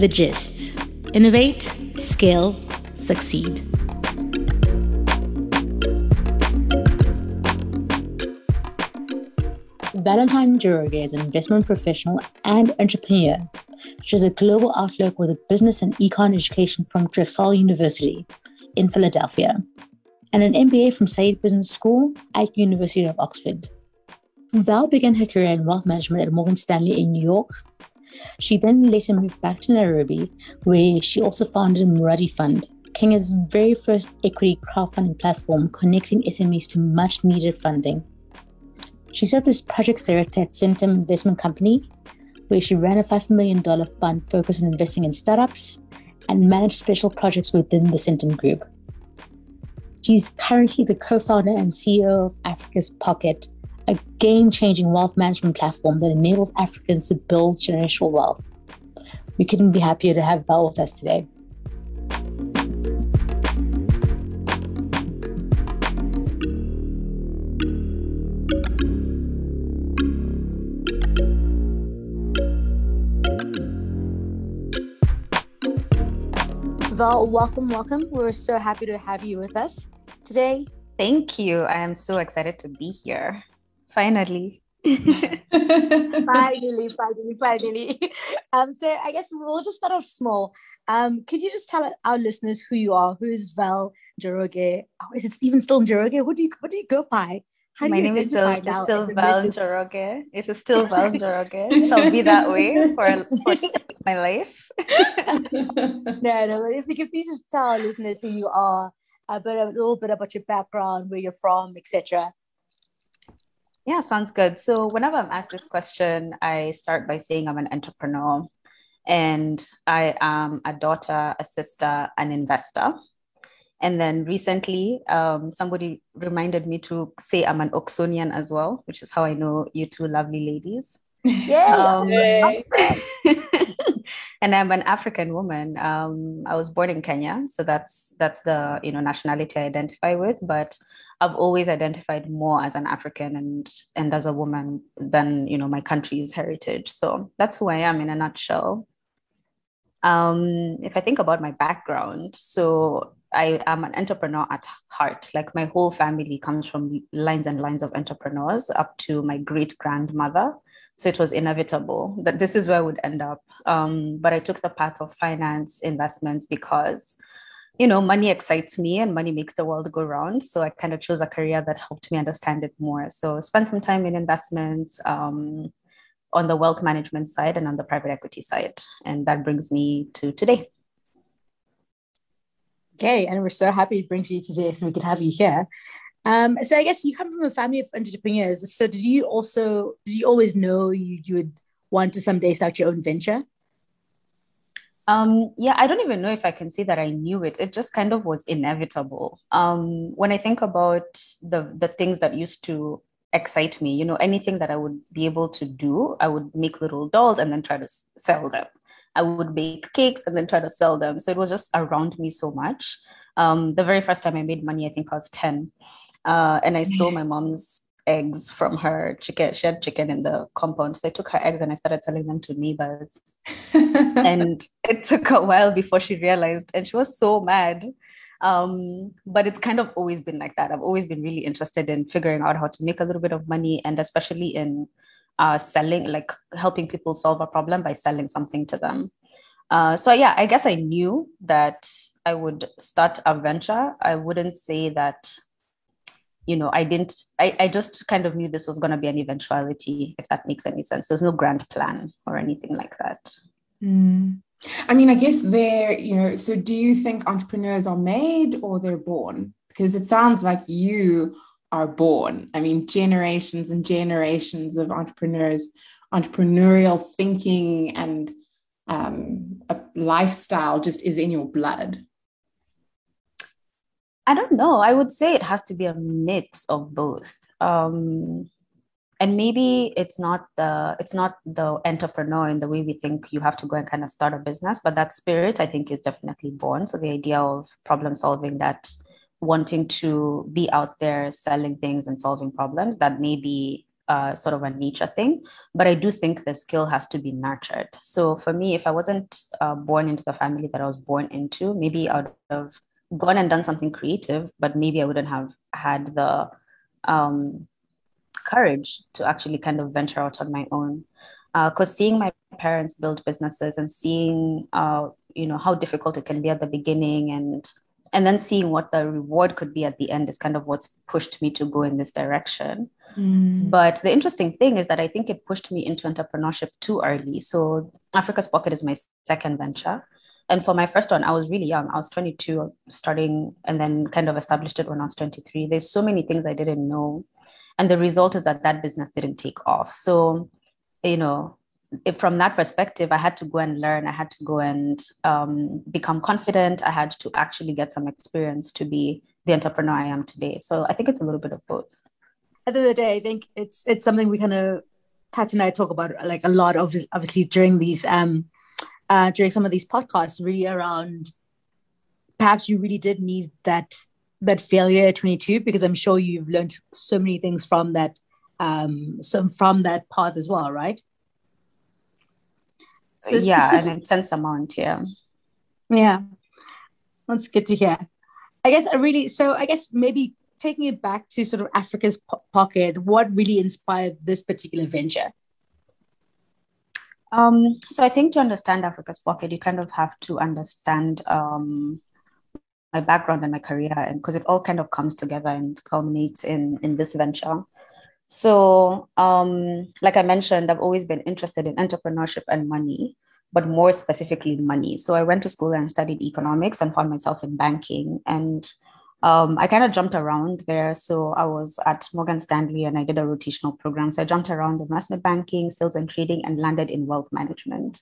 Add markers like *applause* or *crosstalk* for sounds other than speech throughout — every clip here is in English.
The Gist Innovate, Scale, Succeed. Valentine Njoroge is an investment professional and entrepreneur. She has a global outlook with a business and econ education from Drexel University in Philadelphia and an MBA from Said Business School at University of Oxford. Val began her career in wealth management at Morgan Stanley in New York. She then later moved back to Nairobi, where she also founded Mradi Fund, Kenya's very first equity crowdfunding platform connecting SMEs to much needed funding. She served as projects director at Centum Investment Company, where she ran a $5 million fund focused on investing in startups and managed special projects within the Centum Group. She's currently the co founder and CEO of Africa's Pocket, a game changing wealth management platform that enables Africans to build generational wealth. We couldn't be happier to have Val with us today. Val, welcome, welcome. We're so happy to have you with us today. Thank you. I am so excited to be here. Finally. *laughs* finally, finally, finally. Um, so I guess we'll just start off small. Um, could you just tell our listeners who you are? Who is Val Njoroge? Oh, is it even still Njoroge? What do you what do you go by? How My name is still, still Val Njoroge. It is still Val *laughs* Njoroge. Shall be that way for, for my life. *laughs* no, no. If you could please just tell our listeners who you are, a bit, a little bit about your background, where you're from, etc. Yeah, sounds good. So whenever I'm asked this question, I start by saying I'm an entrepreneur, and I am a daughter, a sister, an investor. And then recently, um, somebody reminded me to say I'm an Oxonian as well, which is how I know you two lovely ladies. Yeah. Um, *laughs* and I'm an African woman. Um, I was born in Kenya, so that's that's the you know nationality I identify with. But I've always identified more as an African and and as a woman than you know my country's heritage. So that's who I am in a nutshell. Um, if I think about my background, so I am an entrepreneur at heart. Like my whole family comes from lines and lines of entrepreneurs up to my great grandmother. So it was inevitable that this is where I would end up. Um, but I took the path of finance investments because, you know, money excites me and money makes the world go round. So I kind of chose a career that helped me understand it more. So spent some time in investments um, on the wealth management side and on the private equity side. And that brings me to today. Okay, and we're so happy to bring you today so we can have you here. Um, so I guess you come from a family of entrepreneurs. So did you also did you always know you, you would want to someday start your own venture? Um, yeah, I don't even know if I can say that I knew it. It just kind of was inevitable. Um, when I think about the the things that used to excite me, you know, anything that I would be able to do, I would make little dolls and then try to sell them. I would bake cakes and then try to sell them. So it was just around me so much. Um, the very first time I made money, I think I was 10. Uh, and I stole my mom's eggs from her chicken. She had chicken in the compound. So I took her eggs and I started selling them to neighbors. And it took a while before she realized, and she was so mad. Um, but it's kind of always been like that. I've always been really interested in figuring out how to make a little bit of money and especially in uh, selling, like helping people solve a problem by selling something to them. Uh, so yeah, I guess I knew that I would start a venture. I wouldn't say that, you know, I didn't. I, I just kind of knew this was going to be an eventuality, if that makes any sense. There's no grand plan or anything like that. Mm. I mean, I guess they're, you know. So do you think entrepreneurs are made or they're born? Because it sounds like you are born. I mean, generations and generations of entrepreneurs, entrepreneurial thinking and um, a lifestyle just is in your blood. I don't know. I would say it has to be a mix of both. Um, and maybe it's not the it's not the entrepreneur in the way we think you have to go and kind of start a business, but that spirit I think is definitely born. So the idea of problem solving that wanting to be out there selling things and solving problems that maybe uh, sort of a nature thing, but I do think the skill has to be nurtured. So for me, if I wasn't uh, born into the family that I was born into, maybe would have gone and done something creative, but maybe I wouldn't have had the um, courage to actually kind of venture out on my own. Because uh, seeing my parents build businesses and seeing, uh, you know, how difficult it can be at the beginning and and then seeing what the reward could be at the end is kind of what's pushed me to go in this direction. Mm. But the interesting thing is that I think it pushed me into entrepreneurship too early. So Africa's Pocket is my second venture. And for my first one, I was really young. I was 22 starting and then kind of established it when I was 23. There's so many things I didn't know. And the result is that that business didn't take off. So, you know, from that perspective, I had to go and learn. I had to go and um, become confident. I had to actually get some experience to be the entrepreneur I am today. So I think it's a little bit of both. At the end of the day, I think it's it's something we kind of Tat and I talk about like a lot of obviously during these um uh during some of these podcasts, really around perhaps you really did need that that failure at 22 because I'm sure you've learned so many things from that um some from that path as well, right? So yeah, an intense amount. Yeah. Yeah. That's good to hear. I guess I really, so I guess maybe taking it back to sort of Africa's po- pocket, what really inspired this particular venture? Um, so I think to understand Africa's pocket, you kind of have to understand um, my background and my career, and because it all kind of comes together and culminates in in this venture. So, um, like I mentioned, I've always been interested in entrepreneurship and money, but more specifically money. So I went to school and studied economics and found myself in banking. And um, I kind of jumped around there. So I was at Morgan Stanley and I did a rotational program. So I jumped around investment banking, sales and trading, and landed in wealth management.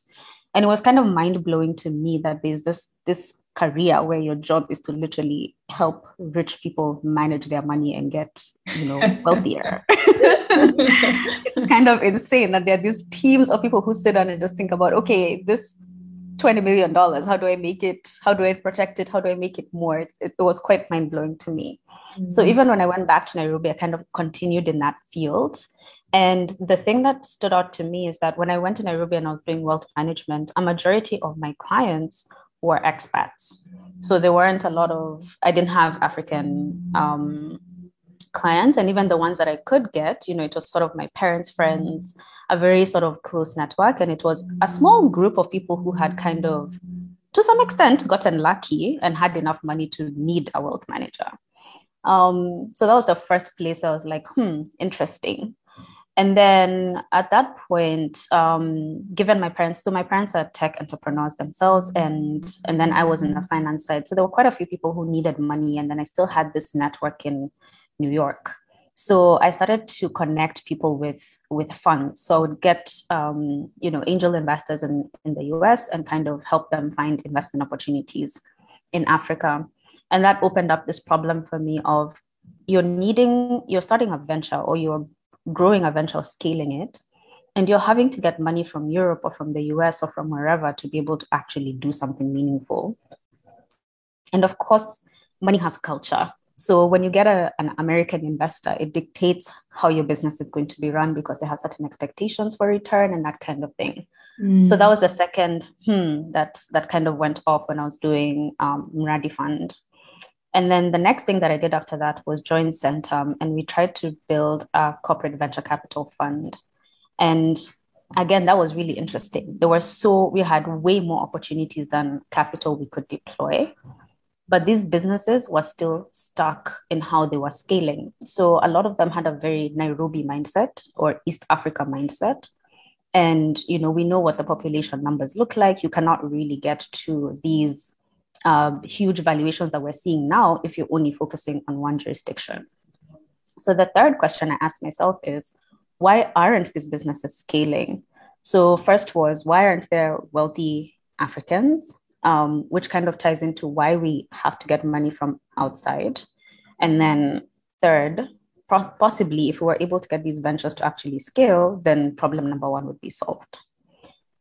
And it was kind of mind blowing to me that there's this this career where your job is to literally help rich people manage their money and get you know *laughs* wealthier *laughs* it's kind of insane that there are these teams of people who sit down and just think about okay this 20 million dollars. How do i make it? How do i protect it? How do i make it more? It, it was quite mind-blowing to me. Mm-hmm. so even when i went back to nairobi i kind of continued in that field. And the thing that stood out to me is that when I went to Nairobi and I was doing wealth management, a majority of my clients were expats. So there weren't a lot of, I didn't have African um, clients. And even the ones that I could get, you know, it was sort of my parents' friends, a very sort of close network. And it was a small group of people who had kind of, to some extent, gotten lucky and had enough money to need a wealth manager. Um, so that was the first place I was like, hmm, interesting and then at that point um, given my parents so my parents are tech entrepreneurs themselves and and then i was in the finance side so there were quite a few people who needed money and then i still had this network in new york so i started to connect people with with funds so i would get um, you know angel investors in, in the us and kind of help them find investment opportunities in africa and that opened up this problem for me of you're needing you're starting a venture or you're growing a venture, scaling it, and you're having to get money from Europe or from the US or from wherever to be able to actually do something meaningful. And of course, money has culture. So when you get a, an American investor, it dictates how your business is going to be run because they have certain expectations for return and that kind of thing. Mm. So that was the second hmm that that kind of went off when I was doing um, Mradi Fund. And then the next thing that I did after that was join Centum, and we tried to build a corporate venture capital fund. And again, that was really interesting. There were so, we had way more opportunities than capital we could deploy. But these businesses were still stuck in how they were scaling. So a lot of them had a very Nairobi mindset or East Africa mindset. And you know, we know what the population numbers look like. You cannot really get to these uh, huge valuations that we're seeing now if you're only focusing on one jurisdiction. So the third question I asked myself is, why aren't these businesses scaling? So first was, why aren't there wealthy Africans? Um, which kind of ties into why we have to get money from outside. And then third, possibly if we were able to get these ventures to actually scale, then problem number one would be solved.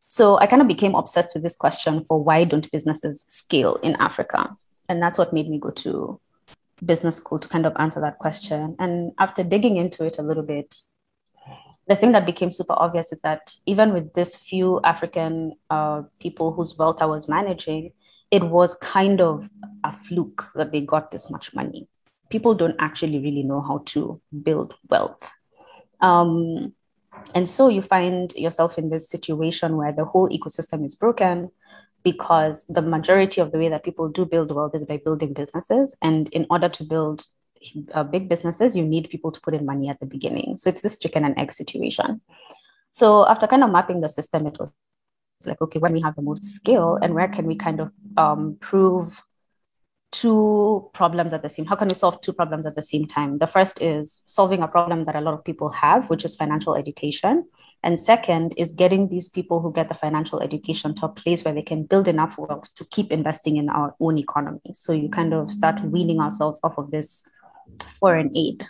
So I kind of became obsessed with this question for why don't businesses scale in Africa? And that's what made me go to business school to kind of answer that question. And after digging into it a little bit, the thing that became super obvious is that even with this few African uh, people whose wealth I was managing, it was kind of a fluke that they got this much money. People don't actually really know how to build wealth. Um, and so you find yourself in this situation where the whole ecosystem is broken because the majority of the way that people do build wealth is by building businesses. And in order to build uh, big businesses, you need people to put in money at the beginning. So it's this chicken and egg situation. So after kind of mapping the system, it was like, okay, when we have the most scale and where can we kind of um, prove two problems at the same how can we solve two problems at the same time the first is solving a problem that a lot of people have which is financial education and second is getting these people who get the financial education to a place where they can build enough wealth to keep investing in our own economy so you kind of start weaning ourselves off of this foreign aid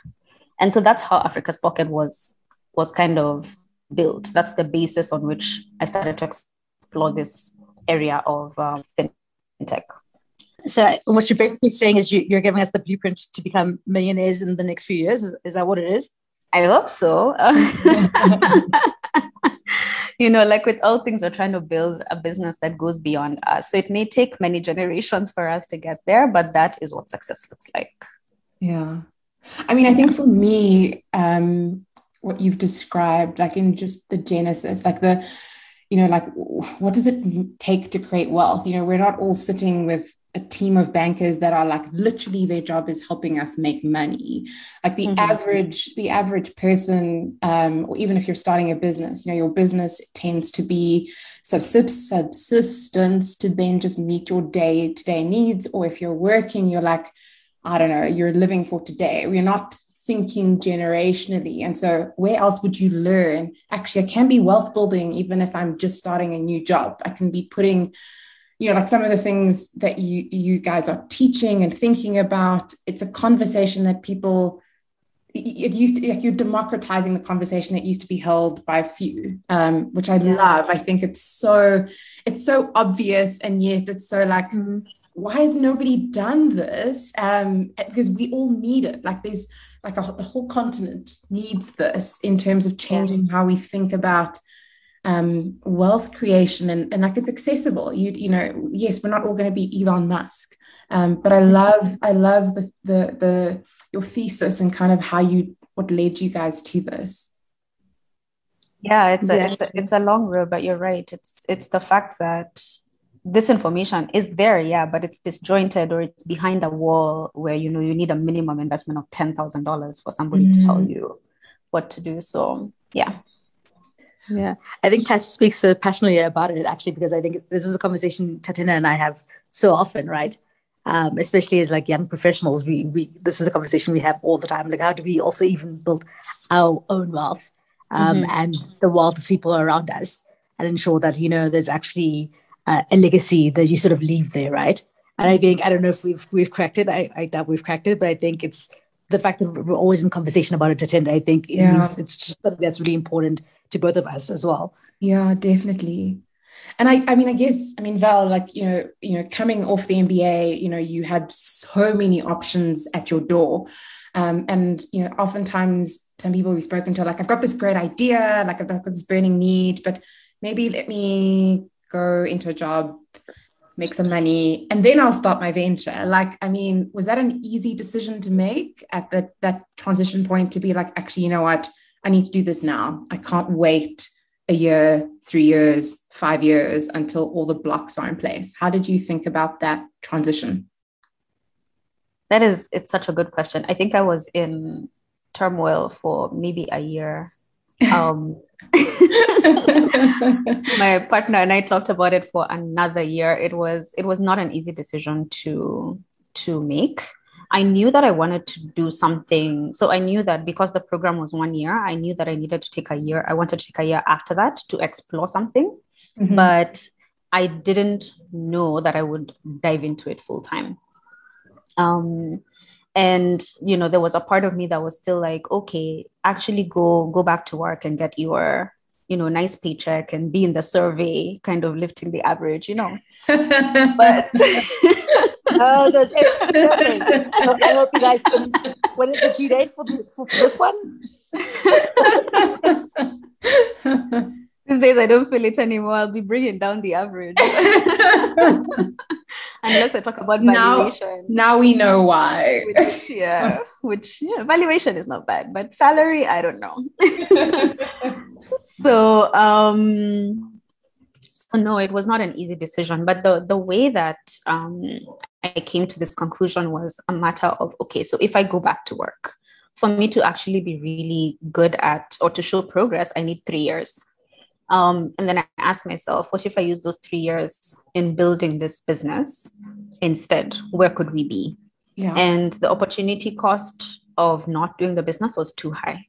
and so that's how africa's pocket was was kind of built that's the basis on which i started to explore this area of um, fintech so what you're basically saying is you, are giving us the blueprint to become millionaires in the next few years. Is, is that what it is? I hope so. *laughs* you know, like with all things, we're trying to build a business that goes beyond us. So it may take many generations for us to get there, but that is what success looks like. Yeah. I mean, I think for me, um, what you've described, like in just the genesis, like the, you know, like what does it take to create wealth? You know, we're not all sitting with a team of bankers that are like literally their job is helping us make money like the mm-hmm. average the average person um, or even if you're starting a business you know your business tends to be subsistence to then just meet your day to day needs or if you're working you're like i don't know you're living for today. We're not thinking generationally. And so where else would you learn? Actually i can be wealth building even if i'm just starting a new job. I can be putting you know like some of the things that you you guys are teaching and thinking about. It's a conversation that people it used to like you're democratizing the conversation that used to be held by a few um, which i yeah. love. I think it's so it's so obvious and yet it's so like mm-hmm. Why has nobody done this um, because we all need it like there's like a, the whole continent needs this in terms of changing how we think about um, wealth creation and, and like it's accessible. You you know, yes, we're not all going to be Elon Musk, um, but I love I love the the the your thesis and kind of how you what led you guys to this. Yeah, it's a, yes. it's a, it's a long road, but you're right. It's it's the fact that this information is there, yeah, but it's disjointed or it's behind a wall where you know you need a minimum investment of ten thousand dollars for somebody mm. to tell mm. you what to do. So yeah. Yeah, I think Tat speaks so passionately about it actually because I think this is a conversation Tatina and I have so often, right? Um, especially as like young professionals, we we this is a conversation we have all the time. Like, how do we also even build our own wealth um, mm-hmm. and the wealth of people around us, and ensure that you know there's actually uh, a legacy that you sort of leave there, right? And I think I don't know if we've we've cracked it. I, I doubt we've cracked it, but I think it's the fact that we're always in conversation about it. Tatinda, I think it yeah. means it's just something that's really important to both of us as well. Yeah, definitely. And I, I mean, I guess, I mean, Val, like, you know, you know, coming off the MBA, you know, you had so many options at your door. Um, and, you know, oftentimes some people we've spoken to are like, I've got this great idea, like I've got this burning need, but maybe let me go into a job, make some money, and then I'll start my venture. Like, I mean, was that an easy decision to make at that that transition point to be like, actually, you know what? I need to do this now. I can't wait a year, three years, five years until all the blocks are in place. How did you think about that transition? That is, it's such a good question. I think I was in turmoil for maybe a year. Um, my partner and I talked about it for another year. It was it was not an easy decision to to make. I knew that I wanted to do something. So I knew that because the program was one year, I knew that I needed to take a year. I wanted to take a year after that to explore something. Mm-hmm. But I didn't know that I would dive into it full time. Um, and you know, there was a part of me that was still like, okay, actually go go back to work and get your you know nice paycheck and be in the survey, kind of lifting the average, you know. *laughs* but *laughs* oh, there's extra I hope you guys finish. When is the due date for, for, for this one? *laughs* these days I don't feel it anymore. I'll be bringing down the average. *laughs* Unless I talk about valuation. Now, now we know why. Which, yeah, which yeah, valuation is not bad, but salary, I don't know. *laughs* so um so no, it was not an easy decision. But the the way that um I came to this conclusion was a matter of okay, so if I go back to work, for me to actually be really good at or to show progress, I need three years. Um, and then I asked myself, what if I use those three years in building this business instead? Where could we be? Yeah. And the opportunity cost of not doing the business was too high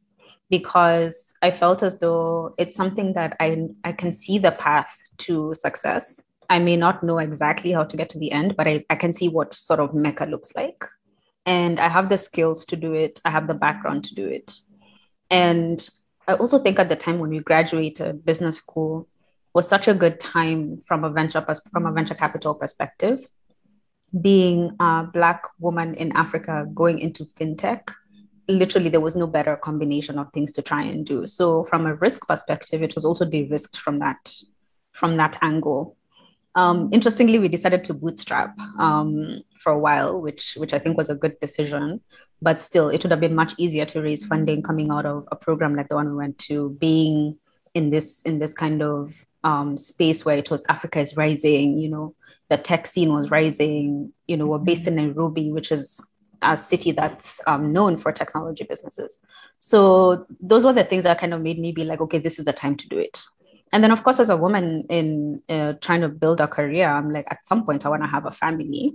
because I felt as though it's something that I, I can see the path to success. I may not know exactly how to get to the end, but I, I can see what sort of Mecca looks like and I have the skills to do it. I have the background to do it. And I also think at the time when we graduated business school was such a good time from a venture from a venture capital perspective. Being a black woman in Africa going into fintech, literally there was no better combination of things to try and do. So from a risk perspective, it was also de-risked from that from that angle. Um, interestingly, we decided to bootstrap um, for a while, which which I think was a good decision. But still, it would have been much easier to raise funding coming out of a program like the one we went to, being in this in this kind of um, space where it was Africa is rising. You know, the tech scene was rising. You know, we're based in Nairobi, which is a city that's um, known for technology businesses. So those were the things that kind of made me be like, okay, this is the time to do it and then of course as a woman in uh, trying to build a career i'm like at some point i want to have a family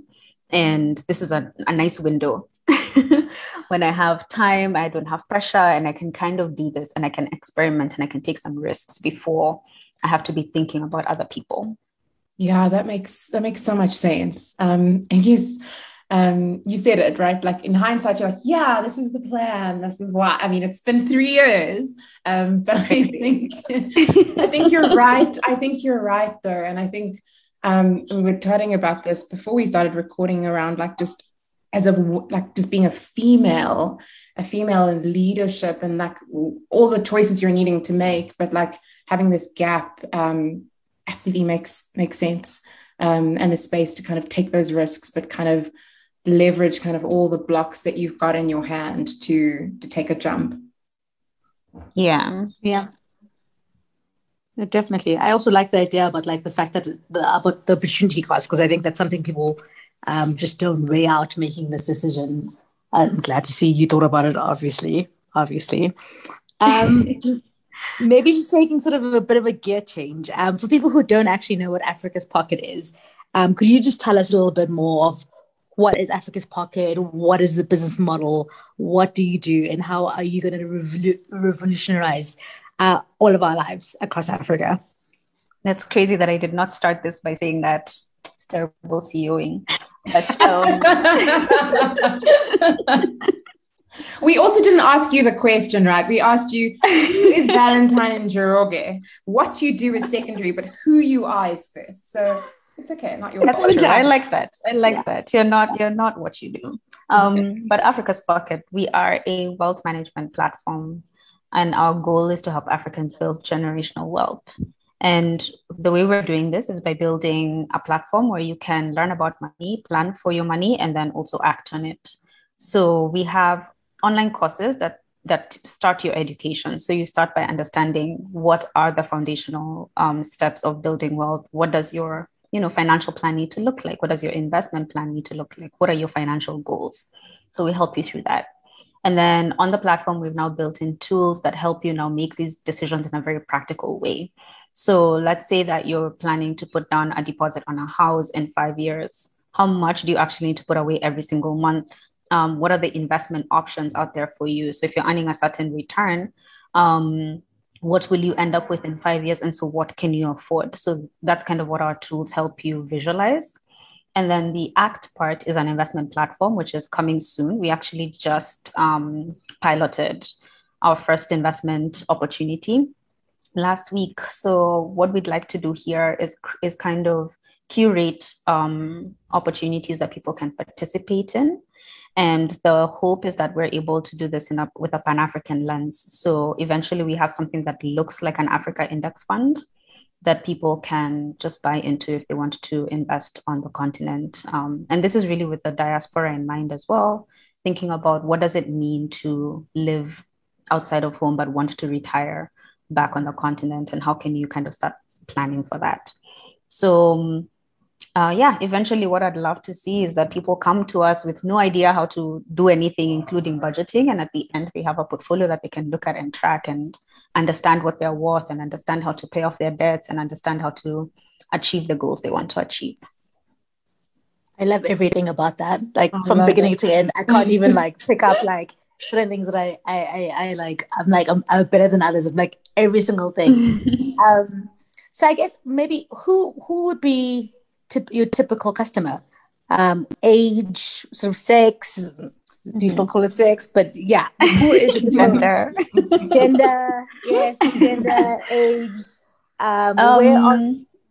and this is a, a nice window *laughs* when i have time i don't have pressure and i can kind of do this and i can experiment and i can take some risks before i have to be thinking about other people yeah that makes that makes so much sense um i guess um, you said it right. Like in hindsight, you're like, yeah, this was the plan. This is why. I mean, it's been three years, um, *laughs* but I think I think you're *laughs* right. I think you're right though, and I think um, we were chatting about this before we started recording around like just as a like just being a female, a female in leadership, and like all the choices you're needing to make, but like having this gap um, absolutely makes makes sense. Um, and the space to kind of take those risks, but kind of leverage kind of all the blocks that you've got in your hand to to take a jump. Yeah. Yeah. Definitely. I also like the idea about like the fact that the about the opportunity cost because i think that's something people um, just don't weigh out making this decision i'm glad to see you thought about it obviously obviously um, *laughs* maybe just taking sort of a bit of a gear change um, for people who don't actually know what africa's pocket is um, could you just tell us a little bit more of what is Africa's Pocket? What is the business model? What do you do? And how are you going to revolu- revolutionize uh, all of our lives across Africa? That's crazy that I did not start this by saying that it's terrible CEOing. But, um... *laughs* we also didn't ask you the question, right? We asked you who is Valentine Njoroge? What you do is secondary, but who you are is first. So it's okay, not your fault. I like that. I like yeah. that. You're not you're not what you do. Um, but Africa's Pocket, we are a wealth management platform, and our goal is to help Africans build generational wealth. And the way we're doing this is by building a platform where you can learn about money, plan for your money, and then also act on it. So we have online courses that that start your education. So you start by understanding what are the foundational um, steps of building wealth. What does your you know financial plan need to look like what does your investment plan need to look like what are your financial goals so we help you through that and then on the platform we've now built in tools that help you now make these decisions in a very practical way so let's say that you're planning to put down a deposit on a house in five years. How much do you actually need to put away every single month? Um, what are the investment options out there for you? So if you're earning a certain return um, what will you end up with in five years and so what can you afford? So that's kind of what our tools help you visualize. And then the act part is an investment platform which is coming soon. We actually just um, piloted our first investment opportunity last week so what we'd like to do here is is kind of curate um, opportunities that people can participate in and the hope is that we're able to do this in a, with a Pan African lens. So eventually we have something that looks like an Africa index fund, that people can just buy into if they want to invest on the continent. Um, and this is really with the diaspora in mind as well, thinking about what does it mean to live outside of home but want to retire back on the continent and how can you kind of start planning for that. So um, uh, yeah, eventually, what I'd love to see is that people come to us with no idea how to do anything, including budgeting. And at the end, they have a portfolio that they can look at and track and understand what they're worth and understand how to pay off their debts and understand how to achieve the goals they want to achieve. I love everything about that. Like from beginning it. to end, I can't even *laughs* like pick up like certain things that I, I, I, I like. I'm like, I'm, I'm better than others. Like every single thing. *laughs* um, so I guess maybe who, who would be your typical customer? Um, age, sort of sex. Do you still call it sex? But yeah, who is *laughs* gender? gender, yes, gender, age. Um, um, where are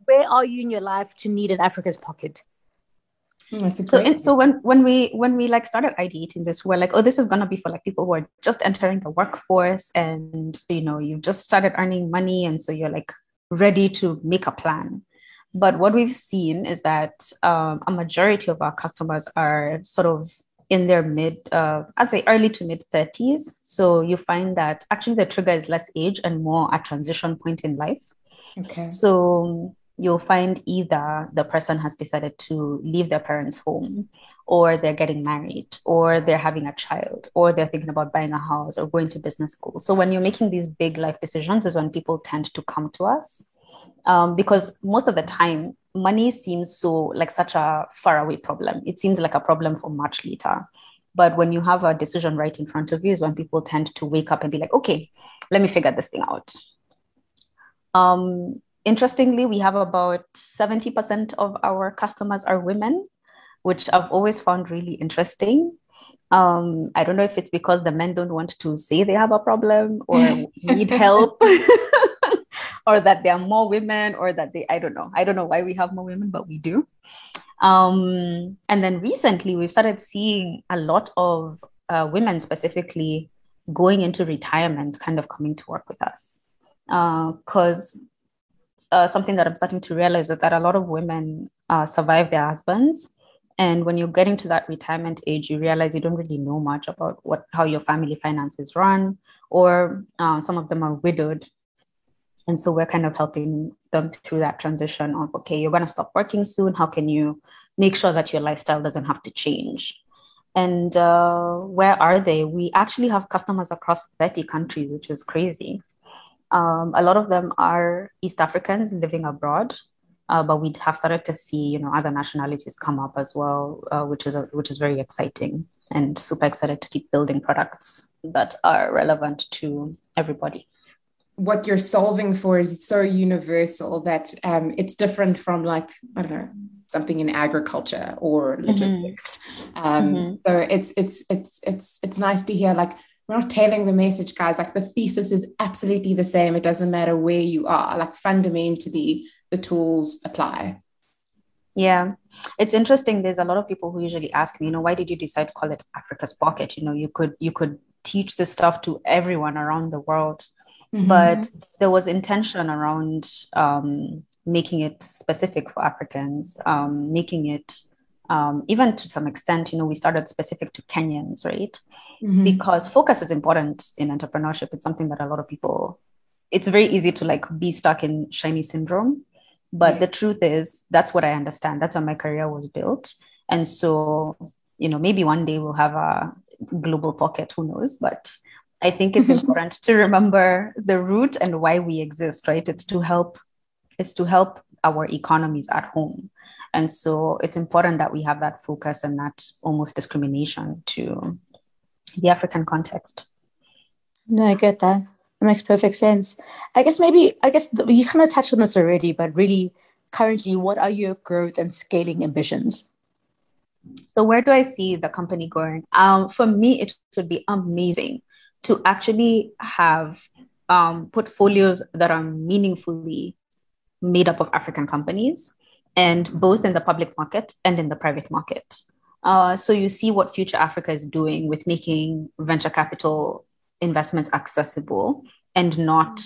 where are you in your life to need an Africa's pocket? Hmm, so so when when we when we like started ideating this we're like oh this is gonna be for like people who are just entering the workforce and you know you've just started earning money and so you're like ready to make a plan but what we've seen is that um, a majority of our customers are sort of in their mid, uh, I'd say early to mid 30s. So you find that actually the trigger is less age and more a transition point in life. Okay. So you'll find either the person has decided to leave their parents' home, or they're getting married, or they're having a child, or they're thinking about buying a house or going to business school. So when you're making these big life decisions, is when people tend to come to us um, because most of the time money seems so like such a faraway problem. It seems like a problem for much later. But when you have a decision right in front of you is when people tend to wake up and be like okay let me figure this thing out. Um, interestingly we have about 70% of our customers are women which i've always found really interesting. Um, I don't know if it's because the men don't want to say they have a problem or *laughs* need help *laughs* or that there are more women or that they i don't know. I don't know why we have more women but we do. Um, and then recently we've started seeing a lot of uh, women specifically going into retirement kind of coming to work with us. Because uh, uh, something that i'm starting to realize is that a lot of women uh, survive their husbands and when you're getting to that retirement age you realize you don't really know much about what how your family finances run or uh, some of them are widowed and so we're kind of helping them through that transition of, okay, you're going to stop working soon. How can you make sure that your lifestyle doesn't have to change? And uh, where are they? We actually have customers across 30 countries, which is crazy. Um, a lot of them are East Africans living abroad, uh, but we have started to see, you know, other nationalities come up as well, uh, which is a, which is very exciting and super excited to keep building products that are relevant to everybody what you're solving for is so universal that um, it's different from like I don't know something in agriculture or mm-hmm. logistics. Mm-hmm. Um, mm-hmm. So it's it's it's it's it's nice to hear like we're not tailoring the message, guys. Like the thesis is absolutely the same. It doesn't matter where you are. Like fundamentally, the tools apply. Yeah, it's interesting. There's a lot of people who usually ask me, you know, why did you decide to call it Africa's Pocket? You know, you could you could teach this stuff to everyone around the world mm-hmm. but there was intention around um, making it specific for Africans, um, making it um, even to some extent, you know, we started specific to Kenyans, right? Mm-hmm. Because focus is important in entrepreneurship. It's something that a lot of people, it's very easy to like be stuck in shiny syndrome. But yeah. the truth is, that's what I understand. That's why my career was built. And so, you know, maybe one day we'll have a global pocket, who knows? But I think it's *laughs* important to remember the root and why we exist, right? It's to help it's to help our economies at home. And so it's important that we have that focus and that almost discrimination to the African context. No, I get that. It makes perfect sense. I guess maybe I guess you kind of touched on this already, but really currently what are your growth and scaling ambitions? So where do I see the company going? Um, for me, it would be amazing to actually have um, portfolios that are meaningfully made up of African companies, and both in the public market and in the private market. Uh, so you see what Future Africa is doing with making venture capital investments accessible and not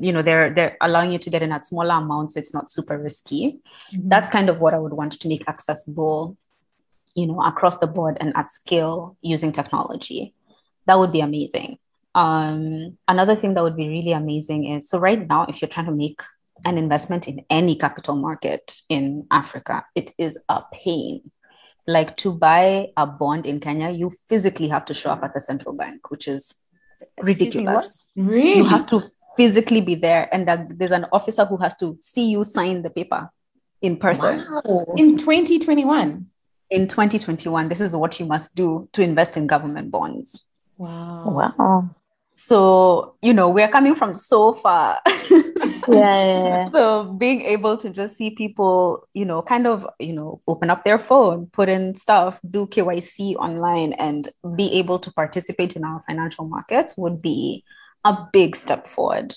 you know they're they're allowing you to get in at smaller amounts so it's not super risky mm-hmm. that's kind of what i would want to make accessible you know across the board and at scale using technology that would be amazing um, another thing that would be really amazing is so right now if you're trying to make an investment in any capital market in africa. It is a pain. Like to buy a bond in kenya you physically have to show up at the central bank which is ridiculous. Really? You have to physically be there and that there's an officer who has to see you sign the paper in person. Wow. in 2021 in 2021 this is what you must do to invest in government bonds. Wow. Wow so you know we're coming from so far. Yeah, yeah, *laughs* so being able to just see people you know kind of you know open up their phone put in stuff do kyc online and be able to participate in our financial markets would be a big step forward.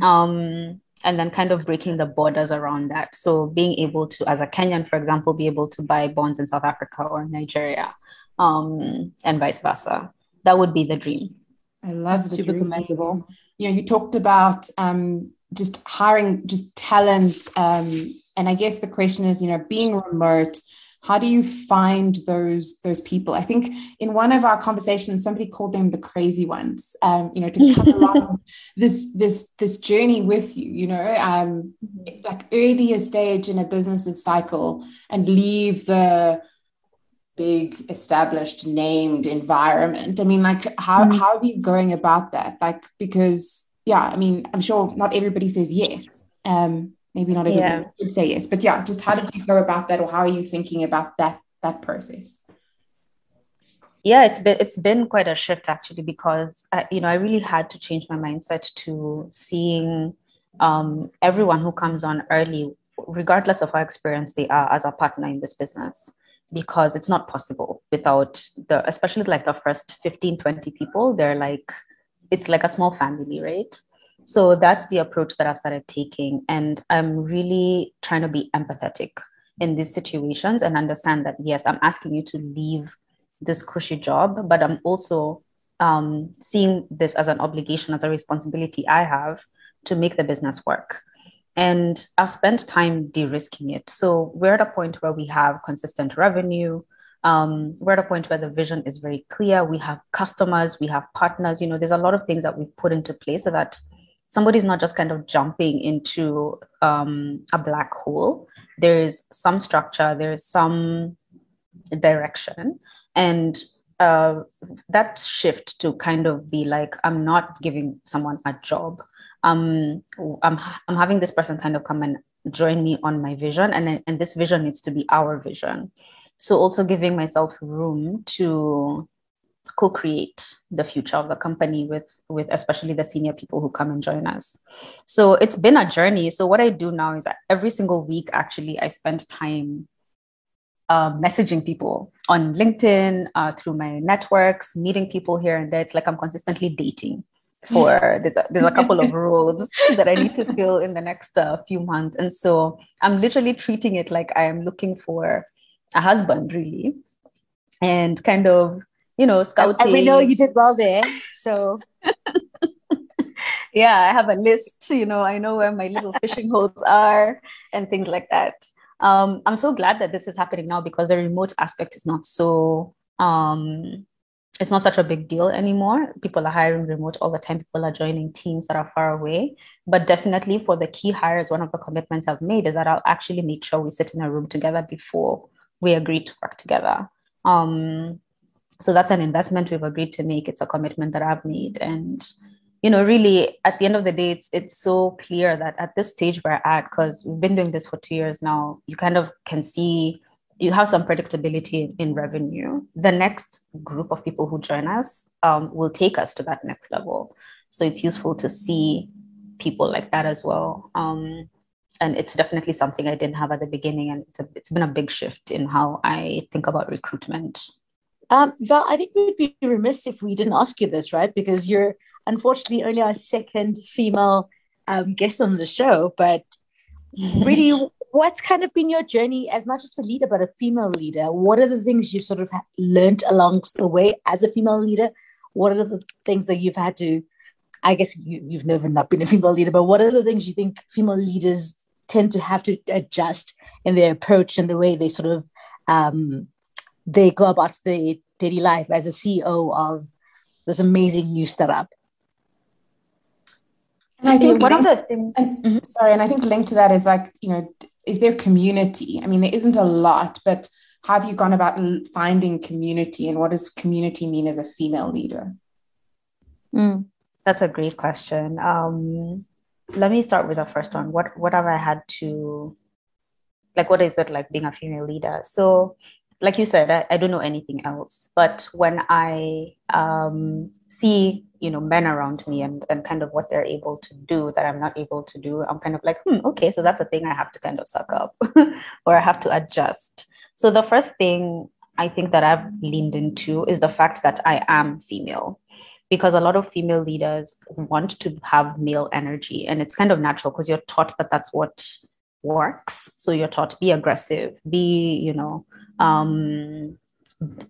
Um and then kind of breaking the borders around that. So being able to as a kenyan for example be able to buy bonds in south africa or nigeria um and vice versa. That would be the dream I love the super commendable. You know, you talked about um, just hiring just talent, um, and I guess the question is, you know, being remote. How do you find those those people? I think in one of our conversations, somebody called them the crazy ones. Um, you know, to come *laughs* along this this this journey with you. You know, um, like earlier stage in a business's cycle, and leave the big established named environment. I mean like how, mm-hmm. how are you going about that? Like because yeah i mean i'm sure not everybody says yes. Um maybe not everybody yeah. would say yes but yeah just how did you go about that or how are you thinking about that that process? Yeah it's been it's been quite a shift actually because I, you know i really had to change my mindset to seeing um, everyone who comes on early regardless of how experienced they are as a partner in this business because it's not possible without the especially like the first 15 20 people they're like it's like a small family right? So that's the approach that i've started taking and i'm really trying to be empathetic in these situations and understand that yes i'm asking you to leave this cushy job but i'm also um, seeing this as an obligation as a responsibility i have to make the business work and I've spent time de-risking it. So we're at a point where we have consistent revenue. Um, we're at a point where the vision is very clear. We have customers, we have partners. You know, there's a lot of things that we've put into place so that somebody's not just kind of jumping into um, a black hole. There is some structure, there is some direction, and uh, that shift to kind of be like, I'm not giving someone a job um, I'm, I'm having this person kind of come and join me on my vision and, and this vision needs to be our vision. So also giving myself room to co-create the future of the company with with especially the senior people who come and join us. So it's been a journey. So what i do now is every single week actually i spend time uh, messaging people on linkedin uh, through my networks meeting people here and there. It's like i'm consistently dating for *laughs* there's a, there's a couple of roles that I need to *laughs* fill in the next uh, few months, and so I'm literally treating it like I am looking for a husband, really, and kind of you know scouting. And we know you did well there, so. *laughs* yeah, I have a list. You know, I know where my little fishing holes are and things like that. Um, I'm so glad that this is happening now because the remote aspect is not so um, it's not such a big deal anymore. People are hiring remote all the time. People are joining teams that are far away. But definitely for the key hires, one of the commitments I've made is that I'll actually make sure we sit in a room together before we agree to work together. Um, so that's an investment we've agreed to make. It's a commitment that I've made. And, you know, really at the end of the day, it's it's so clear that at this stage we're at, because we've been doing this for two years now, you kind of can see you have some predictability in revenue. The next group of people who join us um, will take us to that next level. So it's useful to see people like that as well. Um, and it's definitely something I didn't have at the beginning, and it's, a, it's been a big shift in how I think about recruitment. Um, Val, I think we'd be remiss if we didn't ask you this, right? Because you're unfortunately only our second female um, guest on the show, but *laughs* really what's kind of been your journey as not just a leader but a female leader what are the things you've sort of learned along the way as a female leader what are the things that you've had to I guess you, you've never not been a female leader, but what are the things you think female leaders tend to have to adjust in their approach and the way they sort of um, they go about their daily life as a CEO of this amazing new startup? And I think one of the things, and, mm-hmm. sorry, and I think linked to that is like, you know, is there community? I mean, there isn't a lot, but have you gone about finding community and what does community mean as a female leader? Mm, that's a great question. Um, let me start with the first one. What what have I had to like? What is it like being a female leader? So, like you said, I, I don't know anything else. But when I um, see you know men around me and and kind of what they're able to do that I'm not able to do, I'm kind of like, hmm, okay, so that's a thing I have to kind of suck up, *laughs* or I have to adjust. So the first thing I think that I've leaned into is the fact that I am female because a lot of female leaders want to have male energy and it's kind of natural because you're taught that that's what works. So you're taught be aggressive be you know um,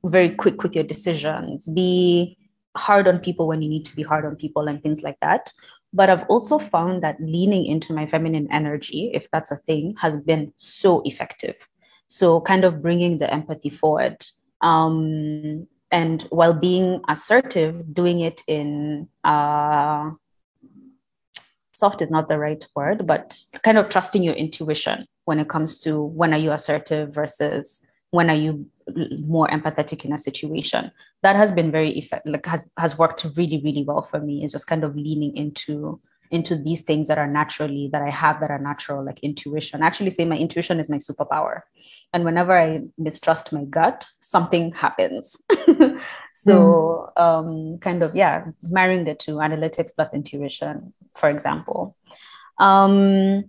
very quick with your decisions be hard on people when you need to be hard on people and things like that. But i've also found that leaning into my feminine energy if that's a thing has been so effective. So kind of bringing the empathy forward um, and while being assertive, doing it in uh, soft is not the right word, but kind of trusting your intuition when it comes to when are you assertive versus when are you more empathetic in a situation. That has been very effective, like has has worked really really well for me. Is just kind of leaning into into these things that are naturally that I have that are natural, like intuition. I actually say my intuition is my superpower and whenever i mistrust my gut something happens *laughs* so mm. um, kind of yeah marrying the two analytics plus intuition for example. Um,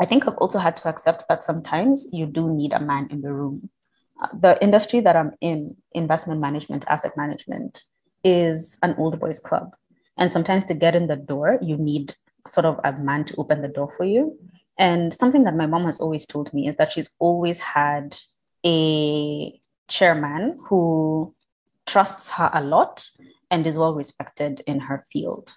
i think i've also had to accept that sometimes you do need a man in the room. Uh, the industry that i'm in investment management asset management is an old boys club. And sometimes to get in the door you need sort of a man to open the door for you. And something that my mom has always told me is that she's always had a chairman who trusts her a lot and is well respected in her field.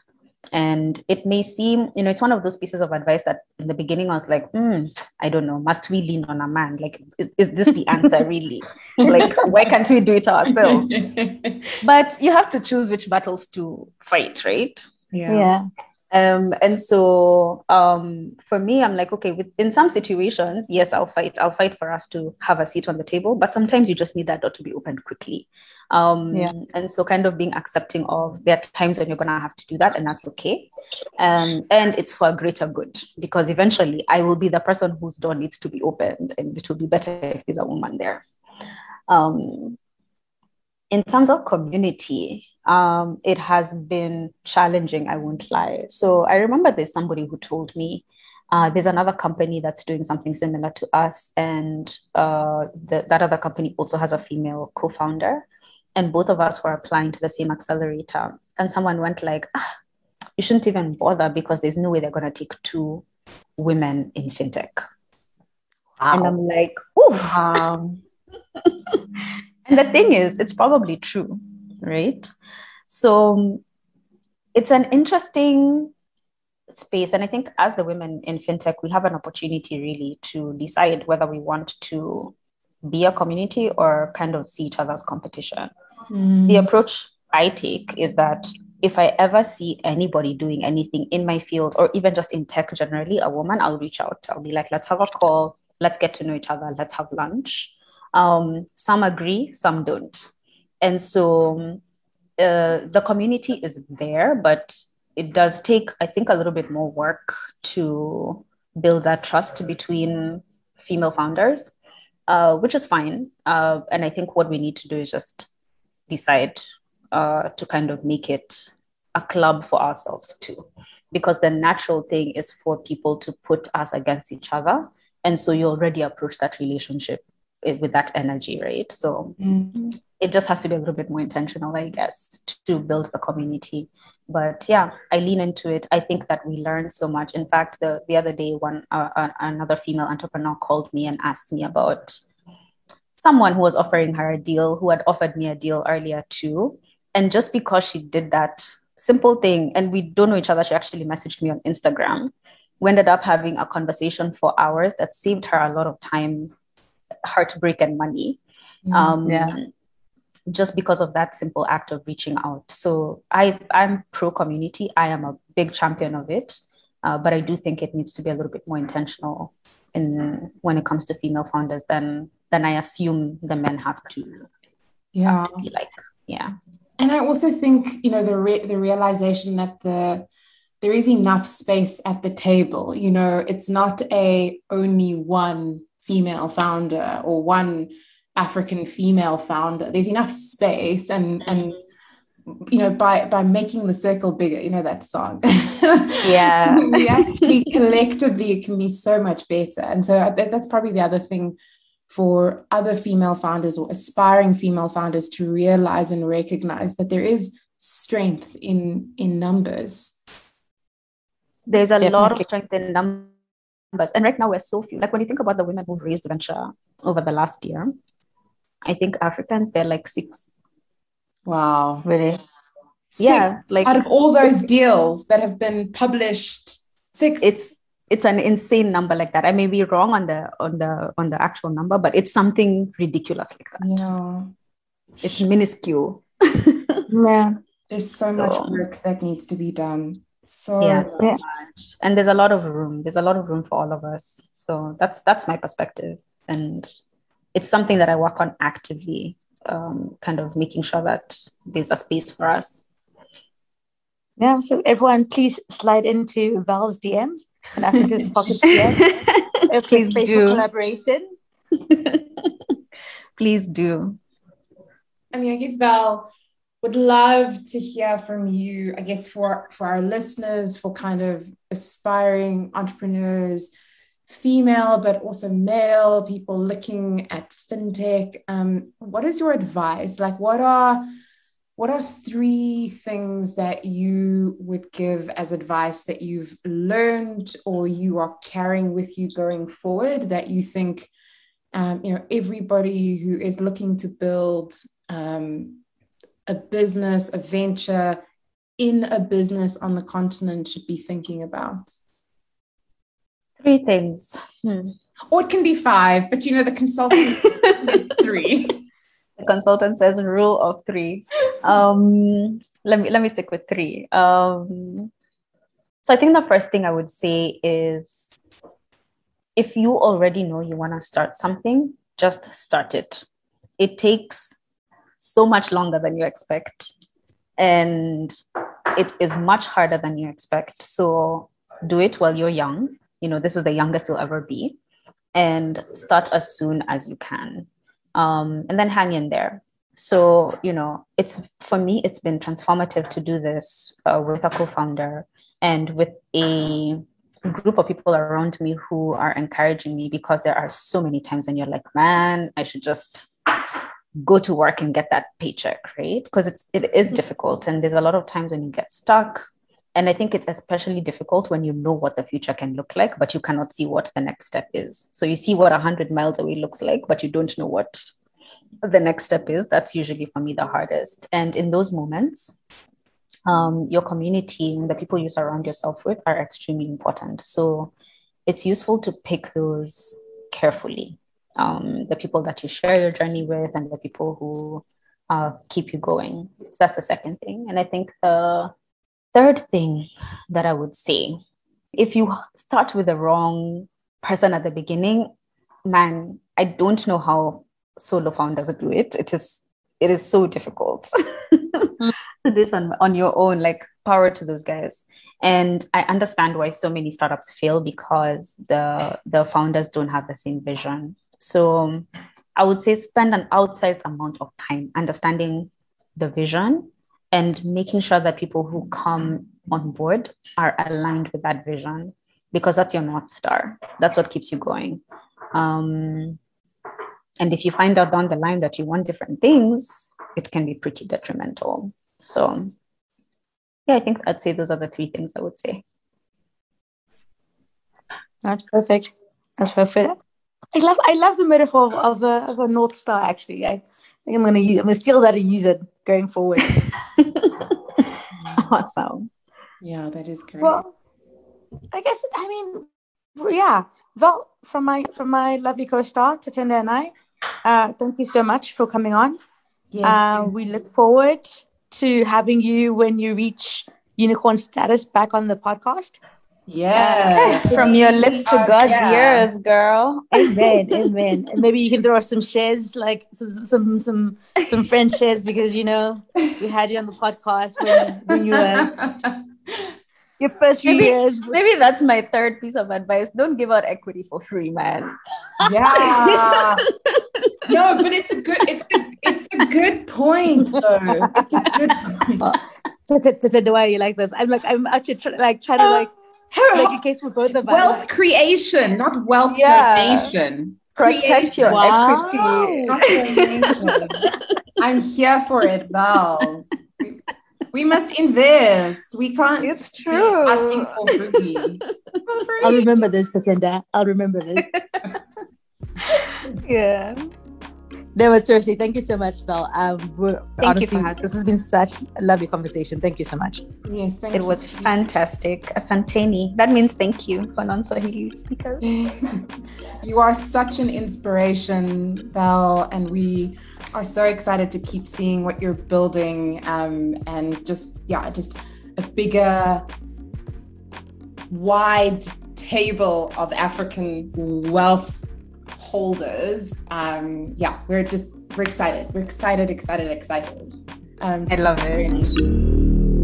And it may seem, you know, it's one of those pieces of advice that in the beginning I was like, mm, I don't know, must we lean on a man? Like, is, is this the answer really? *laughs* like, why can't we do it ourselves? *laughs* but you have to choose which battles to fight, right? Yeah. yeah. Um, and so um, for me, I'm like, okay, with, in some situations, yes, I'll fight. I'll fight for us to have a seat on the table, but sometimes you just need that door to be opened quickly. Um, yeah. And so, kind of being accepting of there are times when you're going to have to do that, and that's okay. Um, and it's for a greater good because eventually I will be the person whose door needs to be opened, and it will be better if there's a woman there. Um, in terms of community, um, it has been challenging, I won't lie. So I remember there's somebody who told me uh, there's another company that's doing something similar to us, and uh, the, that other company also has a female co-founder, and both of us were applying to the same accelerator. And someone went like, ah, "You shouldn't even bother because there's no way they're going to take two women in fintech." Wow. And I'm like, "Oh." *laughs* Wow. and the thing is, it's probably true, right? So it's an interesting space. And I think as the women in fintech, we have an opportunity really to decide whether we want to be a community or kind of see each other's competition. Mm. The approach I take is that if I ever see anybody doing anything in my field or even just in tech generally, a woman, I'll reach out. I'll be like, let's have a call, let's get to know each other, let's have lunch. Um, some agree, some don't. And so uh, the community is there, but it does take, I think, a little bit more work to build that trust between female founders, uh, which is fine. Uh, and I think what we need to do is just decide uh, to kind of make it a club for ourselves too. Because the natural thing is for people to put us against each other. And so you already approach that relationship with that energy, right? So mm-hmm it just has to be a little bit more intentional, I guess, to build the community. But yeah, I lean into it. I think that we learn so much. In fact, the the other day, one uh, uh, another female entrepreneur called me and asked me about someone who was offering her a deal, who had offered me a deal earlier too. And just because she did that simple thing, and we don't know each other. She actually messaged me on Instagram. We ended up having a conversation for hours that saved her a lot of time, heartbreak, and money. Mm, Um, yeah. Just because of that simple act of reaching out. So I, I'm pro community. I am a big champion of it, uh, but I do think it needs to be a little bit more intentional in when it comes to female founders than than I assume the men have to Yeah. be like. Yeah. And I also think, you know, the re- the realization that the there is enough space at the table. You know, it's not a only one female founder or one African female founder. There's enough space, and mm. and you know, by by making the circle bigger, you know that song. *laughs* Yeah. we actually collectively it can be so much better. And so that's probably the other thing for other female founders or aspiring female founders to realize and recognize that there is strength in in numbers. There's a lot of strength in numbers. And right now we're so few. Like when you think about the women who've raised venture over the last year, I think Africans, they're like six. Wow. Really? Yeah. Like Out of all those deals that have been published, six. it's it's an insane number like that. I may be wrong on the on the on the actual number, but it's something ridiculous like that. yeah. It's minuscule. Yeah. *laughs* There's so much work that needs to be done. So yeah, so Yeah. Much. And there's a lot of room. There's a lot of room for all of us. So that's that's my perspective. And it's something that I work on actively, um, kind of making sure that there's a space for us. Yeah. So everyone, please slide into Val's DMs and Africa's Pockets DMs. If there's Please space do. for collaboration. *laughs* Please do. I mean, I guess Val would love to hear from you. I guess for for our listeners, for kind of aspiring entrepreneurs, female but also male people looking at fintech. Um, what is your advice? Like, what are what are three things that you would give as advice that you've learned or you are carrying with you going forward that you think um, you know everybody who is looking to build um, a business, a venture in a business on the continent should be thinking about? Three things. Hmm. Or it can be five, but you know, the consultant *laughs* is three. The consultant says rule of three. Um, let me let me stick with three. Um, so I think the first thing I would say is if you already know you want to start something, just start it. It takes so much longer than you expect, and it is much harder than you expect. So do it while you're young. You know, this is the youngest you'll ever be, and start as soon as you can um, and then hang in there. So, you know, it's for me, it's been transformative to do this uh, with a co founder and with a group of people around me who are encouraging me because there are so many times when you're like, man, I should just go to work and get that paycheck, right? Because it's it is difficult and there's a lot of times when you get stuck. And I think it's especially difficult when you know what the future can look like, but you cannot see what the next step is. So you see what 100 miles away looks like, but you don't know what the next step is. That's usually for me the hardest. And in those moments, um, your community and the people you surround yourself with are extremely important. So it's useful to pick those carefully. Um, the people that you share your journey with and the people who uh, keep you going. So that's the second thing. And I think the third thing that I would say, if you start with the wrong person at the beginning, man, I don't know how solo founders do it. It is it is so difficult *laughs* to do this on, on your own. Like power to those guys. And I understand why so many startups fail because the the founders don't have the same vision. So I would say spend an outsized amount of time understanding the vision and making sure that people who come on board are aligned with that vision because that's your north star that's what keeps you going um, and if you find out down the line that you want different things it can be pretty detrimental so yeah i think i'd say those are the three things i would say That's perfect. That's perfect. I love I love the metaphor of a, of a north star. Actually, I think I'm gonna use I'm gonna steal that and use it going forward. *laughs* *laughs* awesome. Yeah, that is great. Well, I guess I mean, yeah. Well, from my from my lovely co-star Tatenda and I, uh, thank you so much for coming on. Yes, uh, we look forward to having you when you reach unicorn status back on the podcast. Yeah. *laughs* Uh, from your lips to God's yeah. ears, girl. Amen. *laughs* Amen. And maybe you can throw us some shares, like some some some some friend shares, because you know we had you on the podcast when, when you were *laughs* your first few maybe, years. Maybe that's my third piece of advice. Don't give out equity for free, man. Yeah. no, but it's a good it's a, it's a good point though. It's a good point. the way you like this. I'm like I'm actually try, like trying to like make a case for both of us. Wealth creation, not wealth yeah. donation. Protect your wow. equity. I'm here for it, Val. We must invest. We can't. It's true. Asking for free. I'll remember this, Tatenda. I'll remember this. *laughs* yeah. No, but seriously, thank you so much, Val. Um, we're, thank honestly, this has been such a lovely conversation. Thank you so much. Yes, thank it you. was fantastic. Asanteni. That means thank you for non-Swahili speakers. *laughs* you are such an inspiration, Val, and we are so excited to keep seeing what you're building um, and just, yeah, just a bigger, wide table of African wealth holders. Um, yeah, we're just, we're excited. We're excited, excited, excited. Um, I love it.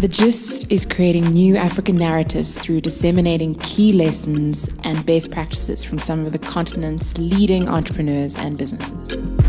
The Gist is creating new African narratives through disseminating key lessons and best practices from some of the continent's leading entrepreneurs and businesses.